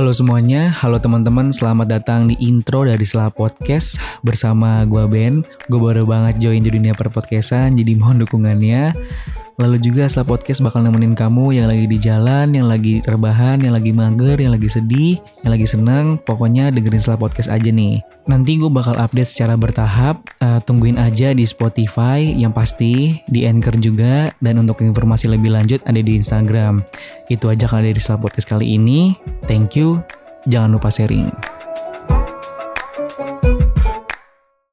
Halo semuanya, halo teman-teman, selamat datang di intro dari Selah Podcast bersama gue Ben. Gue baru banget join di dunia perpodcastan, jadi mohon dukungannya. Lalu juga setelah podcast bakal nemenin kamu yang lagi di jalan, yang lagi rebahan, yang lagi mager, yang lagi sedih, yang lagi senang. Pokoknya dengerin setelah podcast aja nih. Nanti gue bakal update secara bertahap. Uh, tungguin aja di Spotify yang pasti, di Anchor juga. Dan untuk informasi lebih lanjut ada di Instagram. Itu aja kan dari setelah podcast kali ini. Thank you. Jangan lupa sharing.